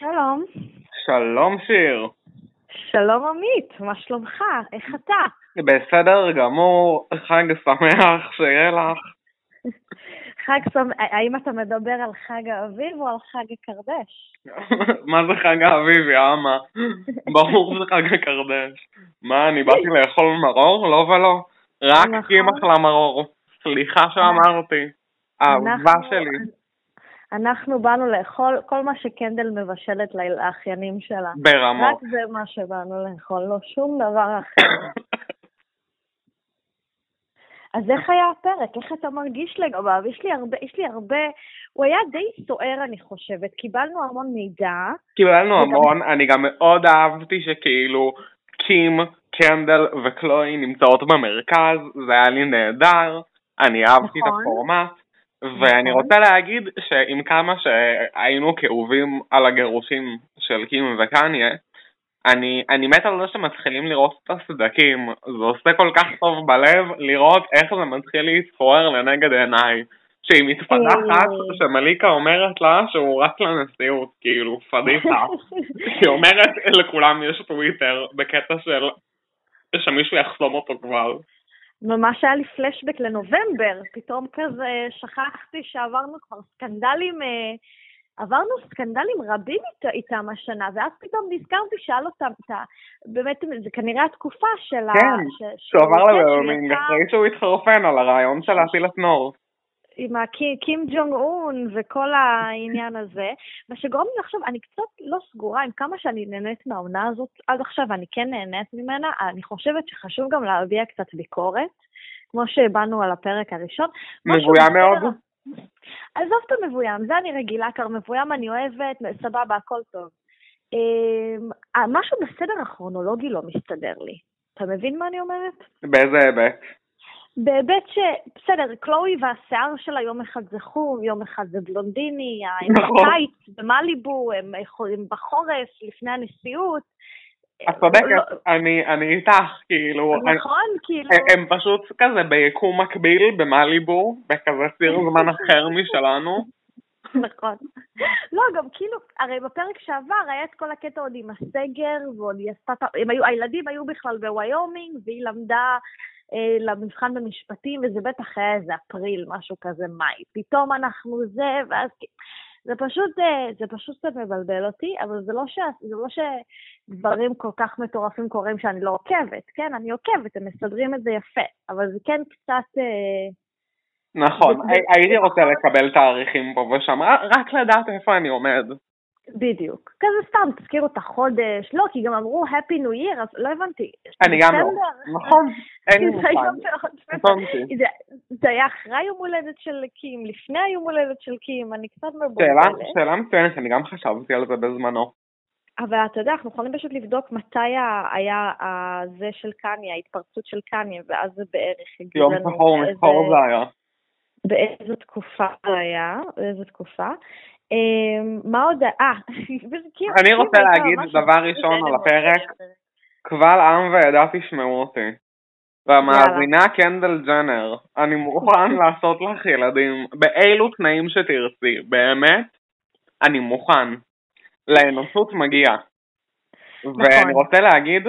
שלום. שלום שיר. שלום עמית, מה שלומך? איך אתה? בסדר גמור, חג שמח, שיהיה לך. חג שמח, האם אתה מדבר על חג האביב או על חג הקרדש? מה זה חג האביב, יא אמה? ברור שזה חג הקרדש. מה, אני באתי לאכול מרור? לא ולא. רק נכון. קימח למרור. סליחה שאמרתי. אהבה שלי. אנחנו באנו לאכול כל מה שקנדל מבשלת לאחיינים שלה. ברמות. רק זה מה שבאנו לאכול, לא שום דבר אחר. אז איך היה הפרק? איך אתה מרגיש לגביו? יש לי הרבה, יש לי הרבה, הוא היה די סוער אני חושבת, קיבלנו המון מידע, קיבלנו וגם- המון, אני גם מאוד אהבתי שכאילו קים, קנדל וקלוי נמצאות במרכז, זה היה לי נהדר, אני אהבתי את נכון. הפורמט, ואני נכון. רוצה להגיד שעם כמה שהיינו כאובים על הגירושים של קים וקניה, אני, אני מת על זה שמתחילים לראות את הסדקים, זה עושה כל כך טוב בלב לראות איך זה מתחיל להתפורר לנגד עיניי. שהיא מתפתחת, אה. שמליקה אומרת לה שהוא רץ לנשיאות, כאילו, פדיחה. היא אומרת לכולם יש טוויטר בקטע של שמישהו יחסום אותו כבר. ממש היה לי פלשבק לנובמבר, פתאום כזה שכחתי שעברנו כבר סקנדלים, אה, עברנו סקנדלים רבים אית- איתם השנה, ואז פתאום נזכרתי, שאל אותם, את ה- באמת, זה כנראה התקופה של ה... כן, שהוא עבר כן, יצא אחרי שהוא התחרפן על הרעיון של להפיל את נור. עם הקים קים ג'ונג און וכל העניין הזה, מה שגורם לי לחשוב, אני קצת לא סגורה עם כמה שאני נהנית מהעונה הזאת עד עכשיו, אני כן נהנית ממנה, אני חושבת שחשוב גם להביע קצת ביקורת, כמו שהבענו על הפרק הראשון. בסדר. מאוד. עזוב את המבוים, זה אני רגילה, כבר מבוים אני אוהבת, סבבה, הכל טוב. אמ, משהו בסדר הכרונולוגי לא מסתדר לי. אתה מבין מה אני אומרת? באיזה היבט? בהיבט ש... בסדר, קלואי והשיער שלה יום אחד זה חום, יום אחד זה בלונדיני, הם נכון. בקיץ, במליבו, הם, הם בחורף, לפני הנשיאות. את צודקת, לא- אני אני איתך, כאילו, נכון, כאילו... הם פשוט כזה ביקום מקביל במליבו, בכזה ציר זמן אחר משלנו. נכון. לא, גם כאילו, הרי בפרק שעבר היה את כל הקטע עוד עם הסגר, ועוד היא עשתה, הם היו, הילדים היו בכלל בוויומינג, והיא למדה למבחן במשפטים, וזה בטח היה איזה אפריל, משהו כזה מאי. פתאום אנחנו זה, ואז... זה פשוט, אה, זה פשוט קצת מבלבל אותי, אבל זה לא, ש, זה לא שדברים כל כך מטורפים קורים שאני לא עוקבת, כן, אני עוקבת, הם מסדרים את זה יפה, אבל זה כן קצת... אה, נכון, הייתי רוצה לקבל תאריכים פה ושם, רק לדעת איפה אני עומד. בדיוק. כזה סתם, תזכירו את החודש. לא, כי גם אמרו Happy New Year, אז לא הבנתי. אני גם לא. נכון, אין לי מושג. מאוד- קטונתי. זה- היה אחרי יום הולדת של קים, לפני היום הולדת של קים, אני קצת מבולבלת. שאלה מצוינת, אני גם חשבתי על זה בזמנו. אבל אתה יודע, אנחנו יכולים פשוט לבדוק מתי היה זה של קניה, ההתפרצות של קניה, ואז זה בערך יגיד יום שחור משחור זה היה. באיזו תקופה זה היה, באיזו תקופה. אמ, מה עוד, אה, קים- אני קים רוצה להגיד דבר ראשון על הפרק. קבל עם ועדה תשמעו אותי. והמאזינה קנדל ג'נר, אני מוכן לעשות לך ילדים באילו תנאים שתרצי, באמת, אני מוכן. לאנושות מגיע. ואני רוצה להגיד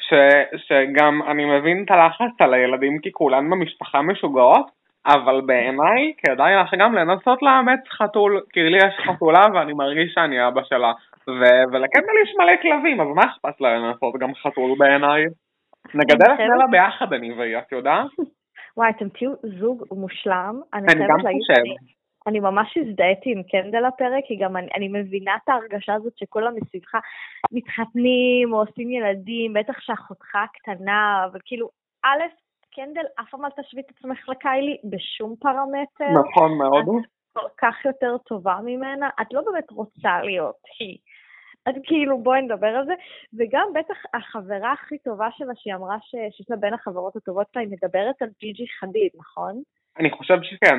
ש, שגם אני מבין את הלחץ על הילדים כי כולן במשפחה משוגעות, אבל בעיניי כדאי לך גם לנסות לאמץ חתול, כי לי יש חתולה ואני מרגיש שאני אבא שלה. ו- ולקנדל יש מלא כלבים, אז מה אכפת לה לנסות גם חתול בעיניי? נגדל את נלה ביחד אני והיא, את יודעת? וואי, אתם תהיו זוג מושלם. אני גם חושב. אני ממש הזדהיתי עם קנדל הפרק, כי גם אני, אני מבינה את ההרגשה הזאת שכולם מסביבך מתחתנים או עושים ילדים, בטח שאחותך הקטנה, אבל כאילו, א', קנדל, אף פעם אל תשווי את עצמך לקיילי בשום פרמטר. נכון מאוד. את כל כך יותר טובה ממנה, את לא באמת רוצה להיות היא. אז כאילו, בואי נדבר על זה. וגם בטח החברה הכי טובה שלה, שהיא אמרה ש... שיש לה בין החברות הטובות שלה, היא מדברת על ג'י חדיד, נכון? אני חושב שכן.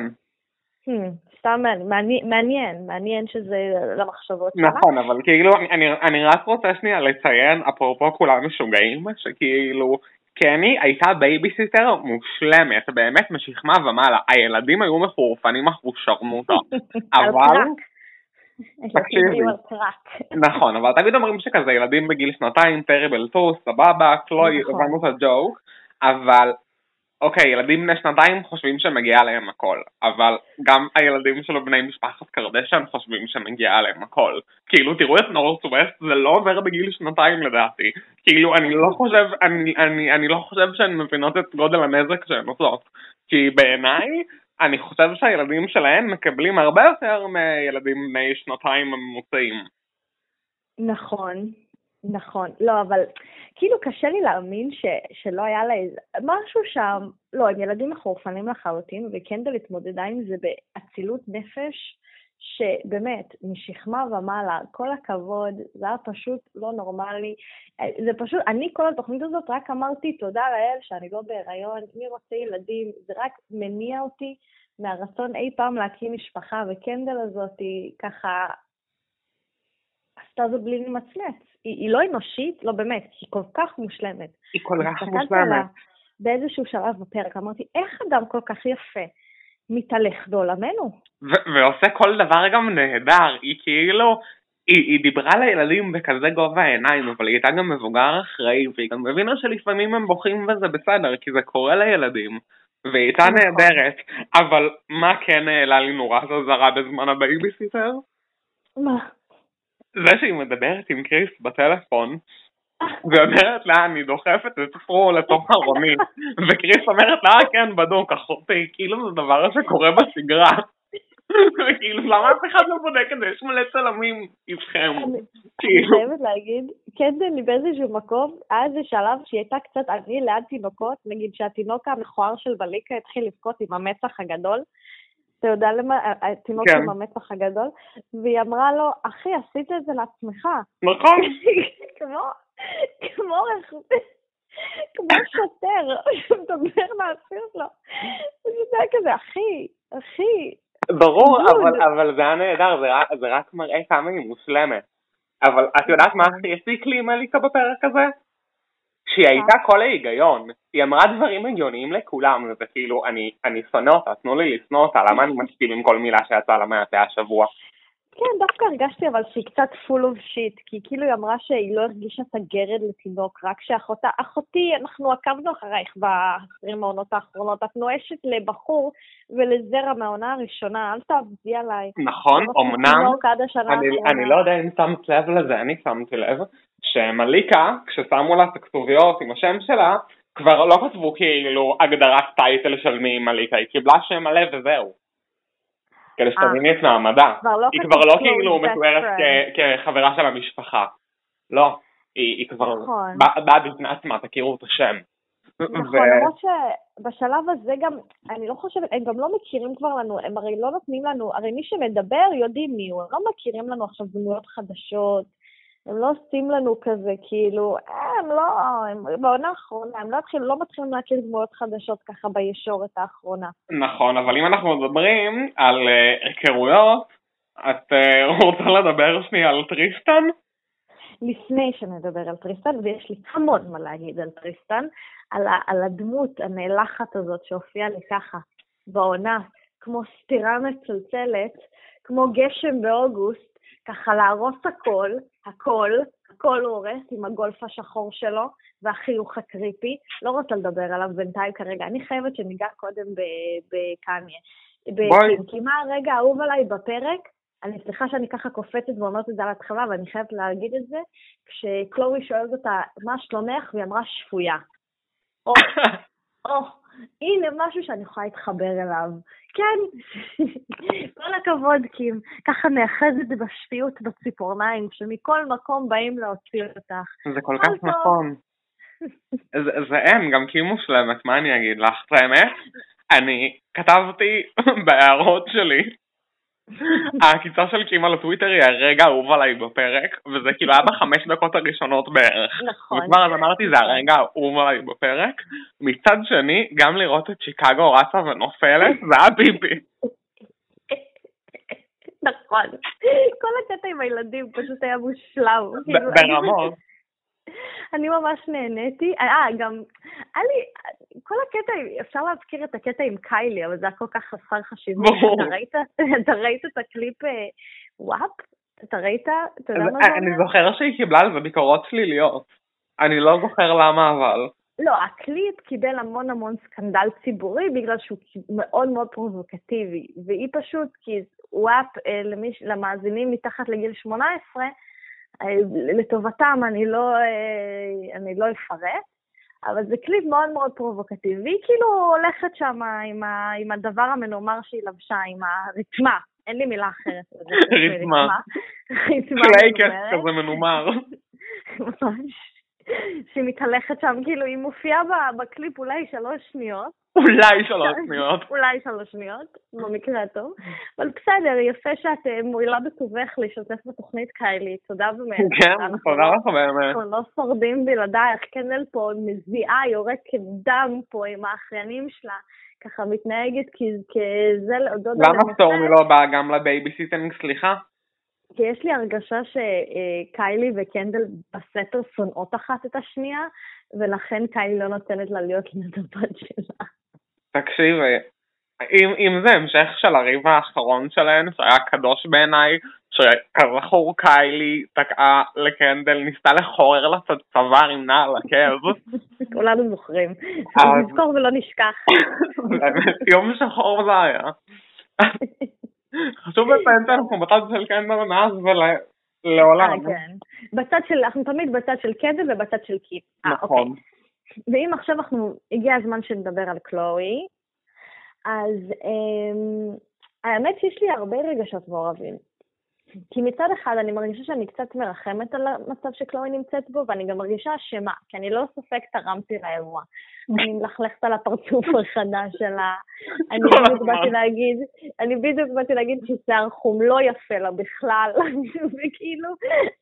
Hmm, סתם מעניין, מעניין- מעניין, שזה למחשבות שלה. נכון, אבל כאילו, אני- אני, אני רק רוצה שנייה לציין, אפרופו כולם משוגעים, שכאילו, קני הייתה בייביסיטר מושלמת, באמת משכמה ומעלה. הילדים היו מחורפנים אחוז שרמוטה. על אבל. תקשיבי. נכון, אבל תמיד אומרים שכזה ילדים בגיל שנתיים, terrible twos, סבבה, קלוי, נכון. הבנו את הג'וק, אבל אוקיי, ילדים בני שנתיים חושבים שמגיע להם הכל, אבל גם הילדים שלו בני משפחת קרדשן חושבים שמגיע להם הכל. כאילו, תראו את נורס ווסט, זה לא עובר בגיל שנתיים לדעתי. כאילו, אני לא חושב, אני, אני, אני לא חושב שהן מבינות את גודל הנזק שהן עושות. כי בעיניי, אני חושב שהילדים שלהן מקבלים הרבה יותר מילדים בני שנתיים הממוצעים. נכון, נכון. לא, אבל כאילו קשה לי להאמין ש, שלא היה לה איזה... משהו שם, לא, הם ילדים מחורפנים לחלוטין, וקנדל התמודדה עם זה באצילות נפש, שבאמת, משכמה ומעלה, כל הכבוד, זה היה פשוט לא נורמלי. זה פשוט, אני כל התוכנית הזאת רק אמרתי תודה לאל שאני לא בהיריון, מי רוצה ילדים, זה רק מניע אותי מהרצון אי פעם להקים משפחה, וקנדל הזאת היא ככה עשתה זאת בלי למצמץ. היא, היא לא אנושית, לא באמת, היא כל כך מושלמת. היא כל כך מושלמת. באיזשהו שלב בפרק אמרתי, איך אדם כל כך יפה מתהלך בעולמנו? ועושה כל דבר גם נהדר, היא כאילו, היא, היא דיברה לילדים בכזה גובה העיניים, אבל היא הייתה גם מבוגר אחראי, והיא גם הבינה שלפעמים הם בוכים וזה בסדר, כי זה קורה לילדים. והיא הייתה נכון. נהדרת, אבל מה כן העלה לי נורא זרה בזמן הבייביסיטר? מה? זה שהיא מדברת עם קריס בטלפון, ואומרת לה, אני דוחפת את פרו לתוך ארונית, וקריס אומרת לה, אה, כן, בדוק, אחותי, כאילו זה דבר שקורה בשגרה. כאילו, למה אף אחד לא בודק את זה? יש מלא צלמים איתכם. אני כאילו. חייבת להגיד, קנדל באיזשהו מקום, היה איזה שלב שהיא הייתה קצת אני ליד תינוקות, נגיד שהתינוק המכוער של בליקה התחיל לבכות עם המצח הגדול, אתה יודע למה, התינוק כן. עם המצח הגדול, והיא אמרה לו, אחי, עשית את זה לעצמך. נכון. כמו, כמו כמו שוטר, שמדבר לאסיר שלו. זה יודע כזה, אחי, אחי. ברור, אבל, אבל זה היה נהדר, זה, רק, זה רק מראה כמה היא מושלמת. אבל את יודעת מה הכי הסיק לי עם אליקה בפרק הזה? שהיא הייתה כל ההיגיון, היא אמרה דברים הגיוניים לכולם, וזה כאילו, אני, אני שונא אותה, תנו לי לשנוא אותה, למה אני מסכים עם כל מילה שיצאה לה מהפה השבוע? כן, דווקא הרגשתי אבל שהיא קצת full of shit, כי כאילו היא אמרה שהיא לא הרגישה את הגרד לתינוק, רק שאחותה, אחותי, אנחנו עקבנו אחרייך ב-20 העונות האחרונות, את נואשת לבחור ולזרע מהעונה הראשונה, אל תעבדי עליי. נכון, אמנם, אני, אני לא יודע אם שמת לב לזה, אני שמתי לב, שמליקה, כששמו לה את הכתוביות עם השם שלה, כבר לא כתבו כאילו הגדרת טייטל של מי מליקה, היא קיבלה שם מלא וזהו. כדי שתביני את מעמדה. לא היא כבר לא כאילו מתוארת כחברה של המשפחה. לא, היא כבר נכון. באה בפני עצמה, תכירו את השם. נכון, למרות שבשלב הזה גם, אני לא חושבת, הם גם לא מכירים כבר לנו, הם הרי לא נותנים לנו, הרי מי שמדבר יודעים מי הוא, הם לא מכירים לנו עכשיו דמויות חדשות, הם לא עושים לנו כזה, כאילו, הם לא, הם, בעונה האחרונה, הם לא, התחיל, לא מתחילים להכיר דמויות חדשות ככה בישורת האחרונה. נכון, אבל אם אנחנו מדברים על uh, היכרויות, את uh, רוצה לדבר שנייה על טריסטן? לפני שנדבר על טריסטן, ויש לי המון מה להגיד על טריסטן, על, ה, על הדמות הנאלחת הזאת שהופיעה לי ככה בעונה, כמו סטירה מצלצלת, כמו גשם באוגוסט, ככה להרוס הכל, הכל, הכל הוא הורס עם הגולף השחור שלו והחיוך הקריפי. לא רוצה לדבר עליו בינתיים כרגע, אני חייבת שניגע קודם בקניה. כי מה הרגע האהוב עליי בפרק? אני סליחה שאני ככה קופצת ואומרת את זה על ההתחלה, ואני חייבת להגיד את זה, כשקלורי שואלת אותה, מה שלומך? והיא אמרה, שפויה. או, או, הנה משהו שאני יכולה להתחבר אליו. כן, כל הכבוד, קים. ככה נאחזת בשפיות בציפורניים, שמכל מקום באים להוציא אותך. זה כל כך נכון. זה, זה אין, גם קים מושלמת, מה אני אגיד לך? את האמת? אני כתבתי בהערות שלי העקיצה של קימה לטוויטר היא הרגע האהוב עליי בפרק, וזה כאילו היה בחמש דקות הראשונות בערך. נכון. וכבר אז אמרתי, זה הרגע האהוב עליי בפרק. מצד שני, גם לראות את שיקגו רצה ונופלת, זה היה ביבי. נכון. כל הקטע עם הילדים פשוט היה מושלם. כאילו, ברמות. אני ממש נהניתי. אה, גם, היה לי, כל הקטע, אפשר להזכיר את הקטע עם קיילי, אבל זה היה כל כך חסר חשיבות. אתה ראית, את הקליפ, אה, WAP, אתה ראית? אתה יודע מה זה? אני זוכר שהיא קיבלה על זה ביקורות שליליות. אני לא זוכר למה אבל. לא, הקליפ קיבל המון המון סקנדל ציבורי בגלל שהוא מאוד מאוד פרובוקטיבי, והיא פשוט, כי וואפ אה, למיש, למאזינים מתחת לגיל 18, אה, לטובתם אני לא, אה, אני לא אפרט, אבל זה קליפ מאוד מאוד פרובוקטיבי, והיא כאילו הולכת שם עם, ה, עם הדבר המנומר שהיא לבשה, עם הרתמה, אין לי מילה אחרת. רתמה. רתמה. שלייקס כזה מנומר. ממש. שהיא מתהלכת שם, כאילו, היא מופיעה בקליפ אולי שלוש שניות. אולי שלוש שניות. אולי שלוש שניות, במקרה הטוב. אבל בסדר, יפה שאת אה, מועילה בטובך להשתתף בתוכנית קיילי, תודה באמת. כן, תודה לך באמת. אנחנו לא שורדים בלעדייך, קנדל פה מזיעה, יורקת דם פה עם האחיינים שלה. ככה מתנהגת כזה להודות למה סטורמי לא באה גם ל babysitting, סליחה? כי יש לי הרגשה שקיילי וקנדל בסתר שונאות אחת את השנייה, ולכן קיילי לא נותנת לה להיות ליד הבת שלה. תקשיבי, אם, אם זה המשך של הריב האחרון שלהן, שהיה קדוש בעיניי, שכזכור קיילי תקעה לקנדל, ניסתה לחורר לה את הצוואר עם נעל עקב. כולנו זוכרים. נזכור ולא נשכח. יום שחור זה היה. חשוב לציין שאנחנו בצד של קנדל מאז ולעולם. אה, כן. בצד של, אנחנו תמיד בצד של קנדל ובצד של קיפ. אה, נכון. ואם עכשיו אנחנו, הגיע הזמן שנדבר על קלואי, אז אמ, האמת שיש לי הרבה רגשות מעורבים. כי מצד אחד אני מרגישה שאני קצת מרחמת על המצב שקלואי נמצאת בו, ואני גם מרגישה אשמה, כי אני לא ספק תרמתי לאירוע. אני מלכלכת על הפרצוף החדש שלה. אני בדיוק באתי להגיד, אני בדיוק באתי להגיד ששיער חום לא יפה לה בכלל, וכאילו,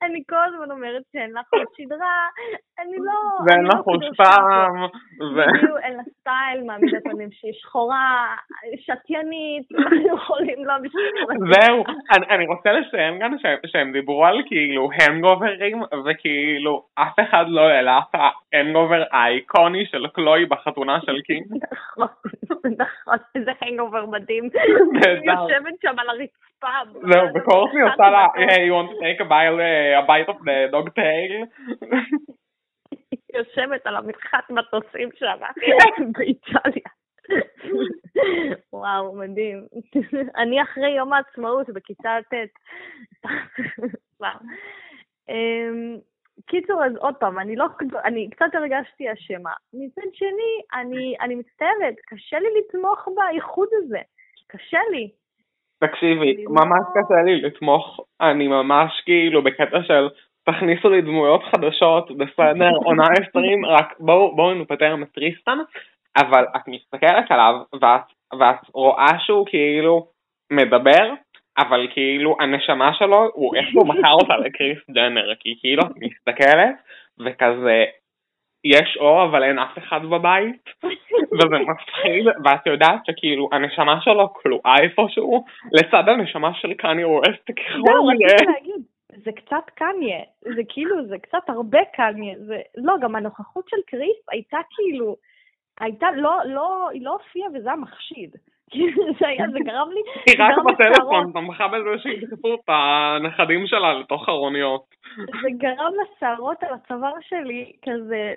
אני כל הזמן אומרת שאין לך עוד שדרה, אני לא... ואין לך עוד פעם. בדיוק, אין לה סטייל, מעמידת פנים שהיא שחורה, שתיינית, אנחנו יכולים לא בשביל... זהו, אני רוצה לציין גם שהם דיברו על כאילו הנגוברים, וכאילו אף אחד לא העלה את ה hangover האיקוני של קלוי. אלוהי בחתונה של קים. נכון, נכון, איזה hangover מדהים. היא יושבת שם על הרצפה. זהו, וקורסי עושה לה, hey, you want to take a bite, a bite of the dog tail? היא יושבת על המנחת מטוסים שם באיטליה. וואו, מדהים. אני אחרי יום העצמאות בכיתה ט'. קיצור, אז עוד פעם, אני לא, אני קצת הרגשתי אשמה. מצד שני, אני, אני מצטערת, קשה לי לתמוך באיחוד הזה. קשה לי. תקשיבי, ממש לא... קשה לי לתמוך. אני ממש כאילו בקטע של תכניסו לי דמויות חדשות, בסדר, עונה 20, רק בואו בוא נפטר מטריסטן, אבל את מסתכלת עליו ואת, ואת רואה שהוא כאילו מדבר, אבל כאילו הנשמה שלו, הוא איך הוא מכר אותה לקריס ג'נר, כי כאילו את מסתכלת וכזה יש אור אבל אין אף אחד בבית וזה מפחיד ואת יודעת שכאילו הנשמה שלו כלואה איפשהו לצד הנשמה של קניה ווסט ככל. זה קצת קניה, זה כאילו, זה קצת הרבה קניה, זה, לא, גם הנוכחות של קריס הייתה כאילו, הייתה, לא, לא, היא לא הופיעה וזה היה מחשיד. זה היה, זה גרם לי... היא רק בטלפון תמכה בזה שידחפו את הנכדים שלה לתוך ארוניות. זה גרם לשערות על הצוואר שלי כזה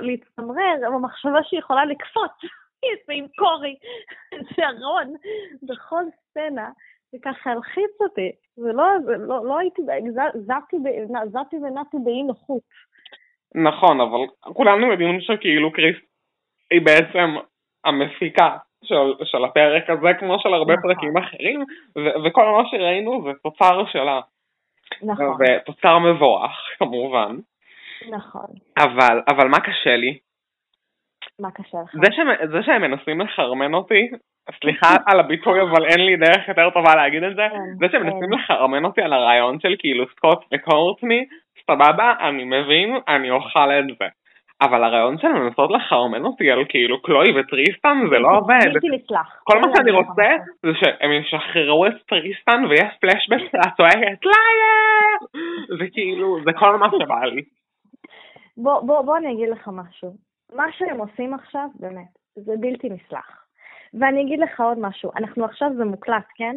להצטמרר במחשבה שהיא יכולה לקפוץ עם קורי, שערון, בכל סצנה. זה ככה הלחיץ אותי, ולא לא, לא הייתי, זזתי ונעתי באי נוחות. נכון, אבל כולנו יודעים שכאילו קריס היא בעצם המפיקה של, של הפרק הזה, כמו של הרבה נכון. פרקים אחרים, ו- וכל מה שראינו זה תוצר שלה. נכון. ותוצר מבורך, כמובן. נכון. אבל, אבל מה קשה לי? מה קשה לך? זה, ש- זה שהם מנסים לחרמן אותי, סליחה על הביטוי, אבל אין לי דרך יותר טובה להגיד את זה, כן, זה שהם מנסים כן. לחרמן אותי על הרעיון של כאילו סקוט וקורטני, סבבה, אני מבין, אני אוכל את זה. אבל הרעיון של לנסות לחרמן אותי על כאילו קלוי וטריסטן זה לא עובד. כל מה שאני רוצה זה שהם ישחררו את טריסטן ויש פלשבק שלה צועקת Liar! זה כאילו, זה כל מה שבא לי. בוא, בוא, בוא אני אגיד לך משהו. מה שהם עושים עכשיו, באמת, זה בלתי נסלח. ואני אגיד לך עוד משהו, אנחנו עכשיו זה מוקלט, כן?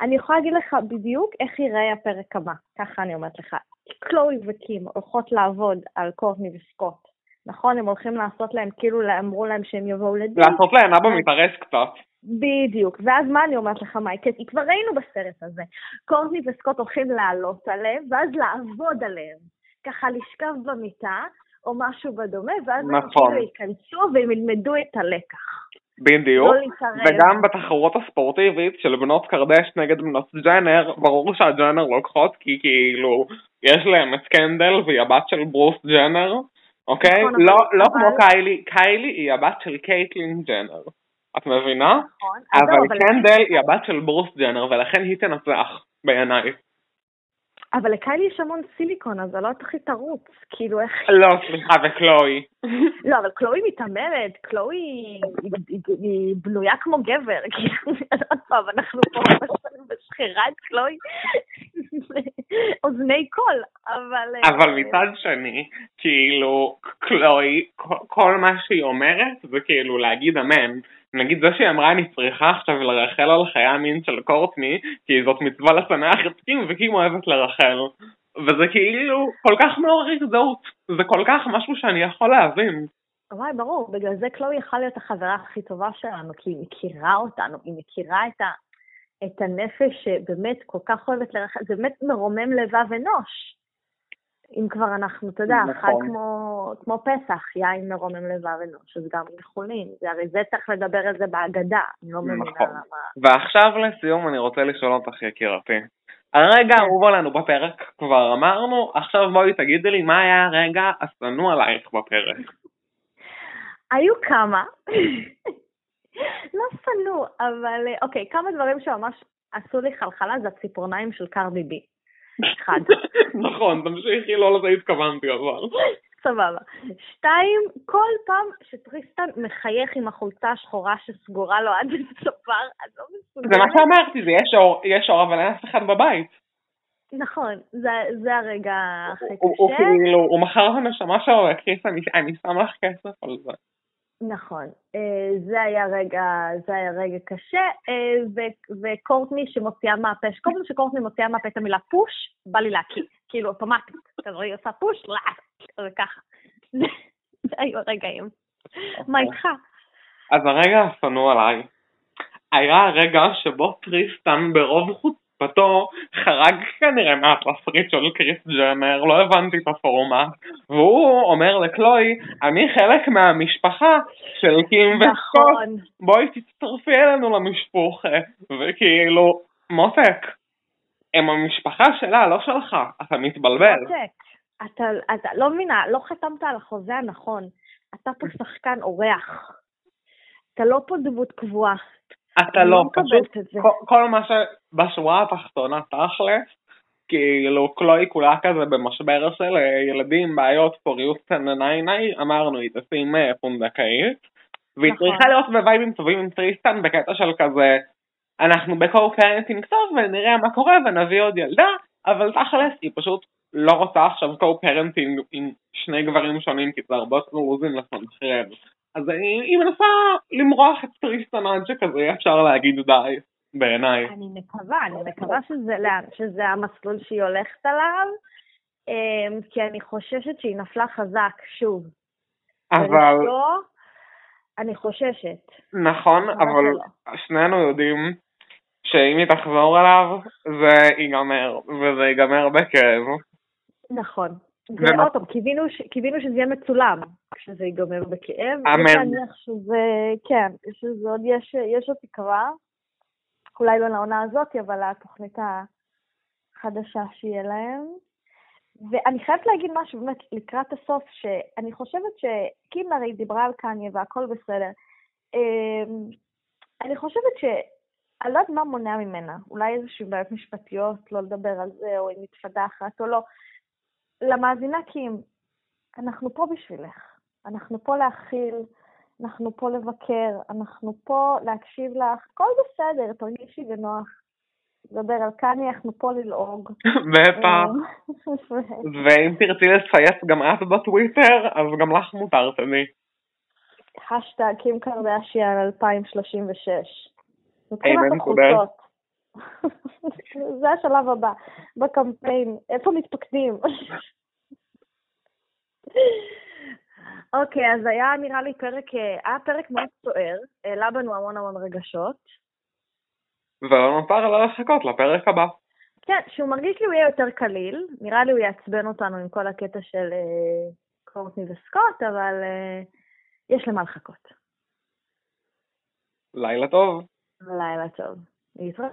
אני יכולה להגיד לך בדיוק איך ייראה הפרק הבא, ככה אני אומרת לך. קלואי וקים הולכות לעבוד על קורטני וסקוט. נכון, הם הולכים לעשות להם, כאילו אמרו להם שהם יבואו לדין. לעשות להם אבא מתארס קצת. בדיוק, ואז מה אני אומרת לך, מייקל? כי כבר ראינו בסרט הזה. קורטני וסקוט הולכים לעלות עליהם, ואז לעבוד עליהם. ככה לשכב במיטה, או משהו בדומה, ואז נכון. הם כאילו ייכנסו והם ילמדו את הלקח. בדיוק, לא. וגם בתחרות הספורטיבית של בנות קרדש נגד בנות ג'נר, ברור שהג'נר לוקחות כי כאילו יש להם את קנדל והיא הבת של ברוס ג'נר, אוקיי? נכון, לא, לא אבל- כמו קיילי, קיילי היא הבת של קייטלין ג'נר, את מבינה? נכון. אבל קנדל היא הבת של ברוס ג'נר ולכן היא תנצח בעיניי. אבל לקיילי יש המון סיליקון, אז זה לא הכי תרוץ. כאילו, איך... לא, סליחה, וקלואי. לא, אבל קלואי מתעמרת, קלואי היא- בנויה כמו גבר, כאילו, עוד פעם, אנחנו פה בשכירה את קלואי, אוזני קול, אבל... אבל מצד שני, כאילו, קלואי, כל- מה שהיא אומרת זה כאילו להגיד אמן. נגיד זה שהיא אמרה אני צריכה עכשיו לרחל על חיי המין של קורטני, כי זאת מצווה לשמח את קים וקים אוהבת לרחל. וזה כאילו כל כך מעורר הזדהות, זה כל כך משהו שאני יכול להבין. וואי, ברור, בגלל זה קלואי יכולה להיות החברה הכי טובה שלנו, כי היא מכירה אותנו, היא מכירה את, ה, את הנפש שבאמת כל כך אוהבת לרחל, זה באמת מרומם לבב אנוש. אם כבר אנחנו, אתה יודע, נכון. חג כמו, כמו פסח, יין מרומם לבב אנוש, אז גם יכולים, זה הרי זה צריך לדבר על זה בהגדה, אני לא מבינה נכון. למה. ועכשיו לסיום אני רוצה לשאול אותך יקירתי. הרגע כן. האהוב עלינו בפרק כבר אמרנו, עכשיו בואי תגידי לי מה היה הרגע השנוא עלייך בפרק. היו כמה, לא שנוא, אבל אה, אוקיי, כמה דברים שממש עשו לי חלחלה זה הציפורניים של קרדי בי. אחד. נכון, תמשיכי, לא לזה התכוונתי אבל. סבבה. שתיים, כל פעם שטריסטן מחייך עם החולצה השחורה שסגורה לו עד לצוואר, אני לא מסוגלת. זה מה שאמרתי, זה יש אור, יש אור אבל אין אף אחד בבית. נכון, זה, זה הרגע הכי הוא- הוא קשה. כאילו, הוא מכר את הנשמה שלו לכיס, אני- אני שם לך כסף על זה. נכון, אה, זה היה רגע, זה היה רגע קשה, אה, ו- וקורטני שמוציאה מהפה, כל פעם שקורטני מוציאה מהפה את המילה פוש, בא לי להקיא, כאילו אוטומטית, כזה היא עושה פוש, לא, כזה ככה. זה היו הרגעים. מה איתך? אז הרגע השנוא עליי היה הרגע שבו טריסטן ברוב חוצפתו חרג כנראה מהתסריט של קריס ג'נר, לא הבנתי את הפורמט, והוא אומר לקלוי, אני חלק מהמשפחה של קים וסקוט, נכון, בואי תצטרפי אלינו למשפחה, וכאילו, מותק, הם המשפחה שלה, לא שלך, אתה מתבלבל. מותק, אתה, אתה לא מבינה, לא חתמת על החוזה הנכון. אתה פה שחקן אורח. אתה לא פה דמות קבועה. אתה לא, לא פשוט. כל- מה שבשורה התחתונה תכלס, כאילו קלוי כולה כזה במשבר של אה, ילדים, בעיות, פוריות ניי אמרנו היא תשים אה, פונדקאית, והיא נכון. צריכה להיות בווייבים טובים עם טריסטן בקטע של כזה, אנחנו ב co-parenting טוב ונראה מה קורה ונביא עוד ילדה, אבל תכלס היא פשוט לא רוצה עכשיו co-parenting עם שני גברים שונים כי זה הרבה יותר לוזים לסנכרן. אז היא, מנסה למרוח את טריסטן עד שכזה אפשר להגיד די, בעיניי. אני מקווה, אני מקווה שזה, שזה המסלול שהיא הולכת עליו, אמ, כי אני חוששת שהיא נפלה חזק, שוב. אבל, אני חוששת. נכון, אבל שלא. שנינו יודעים שאם היא תחזור אליו, זה ייגמר, וזה ייגמר בכאב. נכון. ומה- ועוד פעם, קיווינו, שזה יהיה מצולם, כשזה ייגמר בכאב. אמן. יש להניח שזה, כן, שזה עוד יש, יש עוד תקווה. אולי לא לעונה הזאת, אבל לתוכנית החדשה שיהיה להם. ואני חייבת להגיד משהו באמת לקראת הסוף, שאני חושבת שקים הרי דיברה על קניה והכל בסדר. אמ, אני חושבת ש... אני לא יודעת מה מונע ממנה, אולי איזשהן בעיות משפטיות, לא לדבר על זה, או היא מתפתחת או לא. למאזינה קים, אנחנו פה בשבילך. אנחנו פה להכיל, אנחנו פה לבקר, אנחנו פה להקשיב לך, הכל בסדר, תרגישי בנוח. לדבר על קניה, אנחנו פה ללעוג. בטח. אה, ואם תרצי לצייץ גם את בטוויטר, אז גם לך מותר תדעי. השטג קים קרדשיאן 2036. מבחינת אמן, החולצות. זה השלב הבא בקמפיין. איפה מתפקדים? אוקיי, אז היה נראה לי פרק, אה, היה פרק מאוד סוער, העלה בנו המון המון רגשות. ולא נותר אלא לחכות לפרק הבא. כן, שהוא מרגיש לי הוא יהיה יותר קליל, נראה לי הוא יעצבן אותנו עם כל הקטע של uh, קורטני וסקוט, אבל uh, יש למה לחכות. לילה טוב. לילה טוב. להתראות.